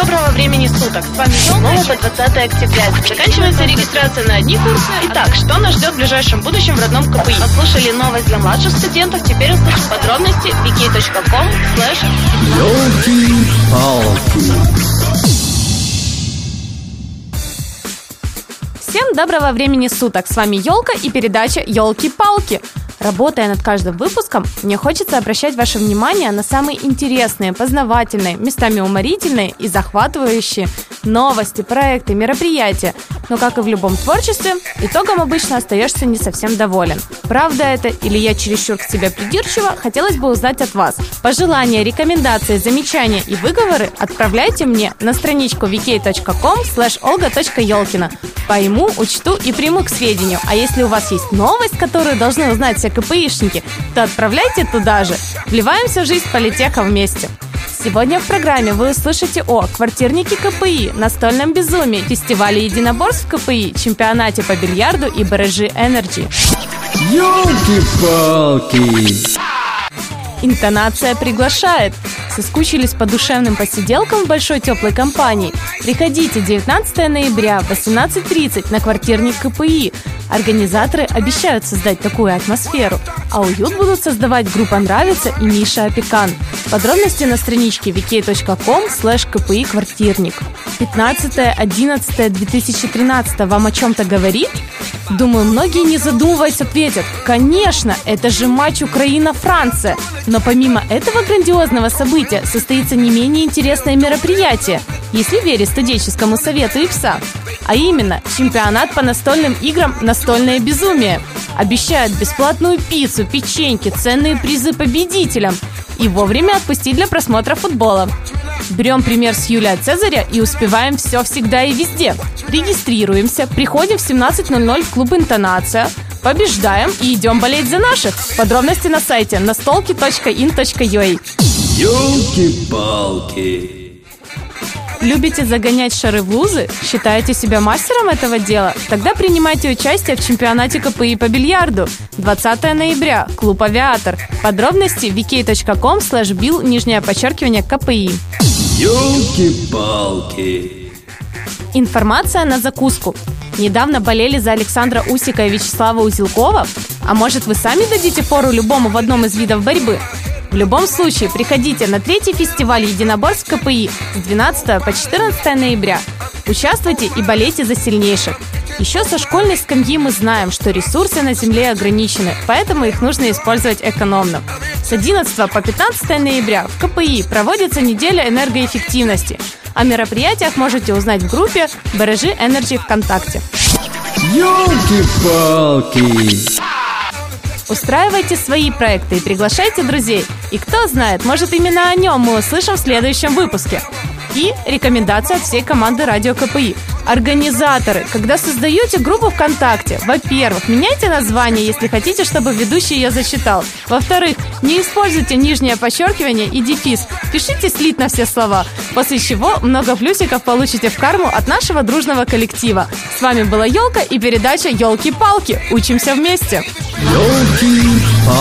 доброго времени суток. С вами снова по 20 октября. Заканчивается регистрация на одни курсы. Итак, что нас ждет в ближайшем будущем в родном КПИ? Послушали новость для младших студентов, теперь услышим подробности wiki.com slash Всем доброго времени суток! С вами Елка и передача Елки-палки. Работая над каждым выпуском, мне хочется обращать ваше внимание на самые интересные, познавательные, местами уморительные и захватывающие новости, проекты, мероприятия. Но, как и в любом творчестве, итогом обычно остаешься не совсем доволен. Правда это или я чересчур к себе придирчиво, хотелось бы узнать от вас. Пожелания, рекомендации, замечания и выговоры отправляйте мне на страничку vk.com slash olga.елкина. Пойму, учту и приму к сведению. А если у вас есть новость, которую должны узнать все КПИшники, то отправляйте туда же. Вливаемся в жизнь политеха вместе. Сегодня в программе вы услышите о квартирнике КПИ, настольном безумии, фестивале единоборств КПИ, чемпионате по бильярду и Бережи Energy. Ёлки-палки! Интонация приглашает. Соскучились по душевным посиделкам в большой теплой компании? Приходите 19 ноября в 18.30 на квартирник КПИ. Организаторы обещают создать такую атмосферу, а уют будут создавать группа «Нравится» и Миша Опекан. Подробности на страничке vk.com slash kpi квартирник. 15.11.2013 вам о чем-то говорит? Думаю, многие не задумываясь ответят, конечно, это же матч Украина-Франция. Но помимо этого грандиозного события состоится не менее интересное мероприятие, если верить студенческому совету ИПСа. А именно, чемпионат по настольным играм «Настольное безумие». Обещают бесплатную пиццу, печеньки, ценные призы победителям и вовремя отпустить для просмотра футбола. Берем пример с Юлия Цезаря и успеваем все всегда и везде. Регистрируемся, приходим в 17.00 в клуб «Интонация», побеждаем и идем болеть за наших. Подробности на сайте настолки.in.ua Ёлки-палки! Любите загонять шары в лузы? Считаете себя мастером этого дела? Тогда принимайте участие в чемпионате КПИ по бильярду. 20 ноября. Клуб «Авиатор». Подробности vk.com slash bill, нижнее подчеркивание, КПИ. Ёлки-палки! Информация на закуску. Недавно болели за Александра Усика и Вячеслава Узелкова? А может вы сами дадите фору любому в одном из видов борьбы? В любом случае, приходите на третий фестиваль единоборств КПИ с 12 по 14 ноября. Участвуйте и болейте за сильнейших. Еще со школьной скамьи мы знаем, что ресурсы на Земле ограничены, поэтому их нужно использовать экономно. С 11 по 15 ноября в КПИ проводится неделя энергоэффективности. О мероприятиях можете узнать в группе Бережи Energy ВКонтакте. Ёлки-палки! Устраивайте свои проекты и приглашайте друзей. И кто знает, может именно о нем мы услышим в следующем выпуске. И рекомендация от всей команды Радио КПИ. Организаторы, когда создаете группу ВКонтакте, во-первых, меняйте название, если хотите, чтобы ведущий ее зачитал. Во-вторых, не используйте нижнее подчеркивание и дефис. Пишите слитно все слова, после чего много плюсиков получите в карму от нашего дружного коллектива. С вами была Елка и передача Елки-палки. Учимся вместе! Ёлки-палки!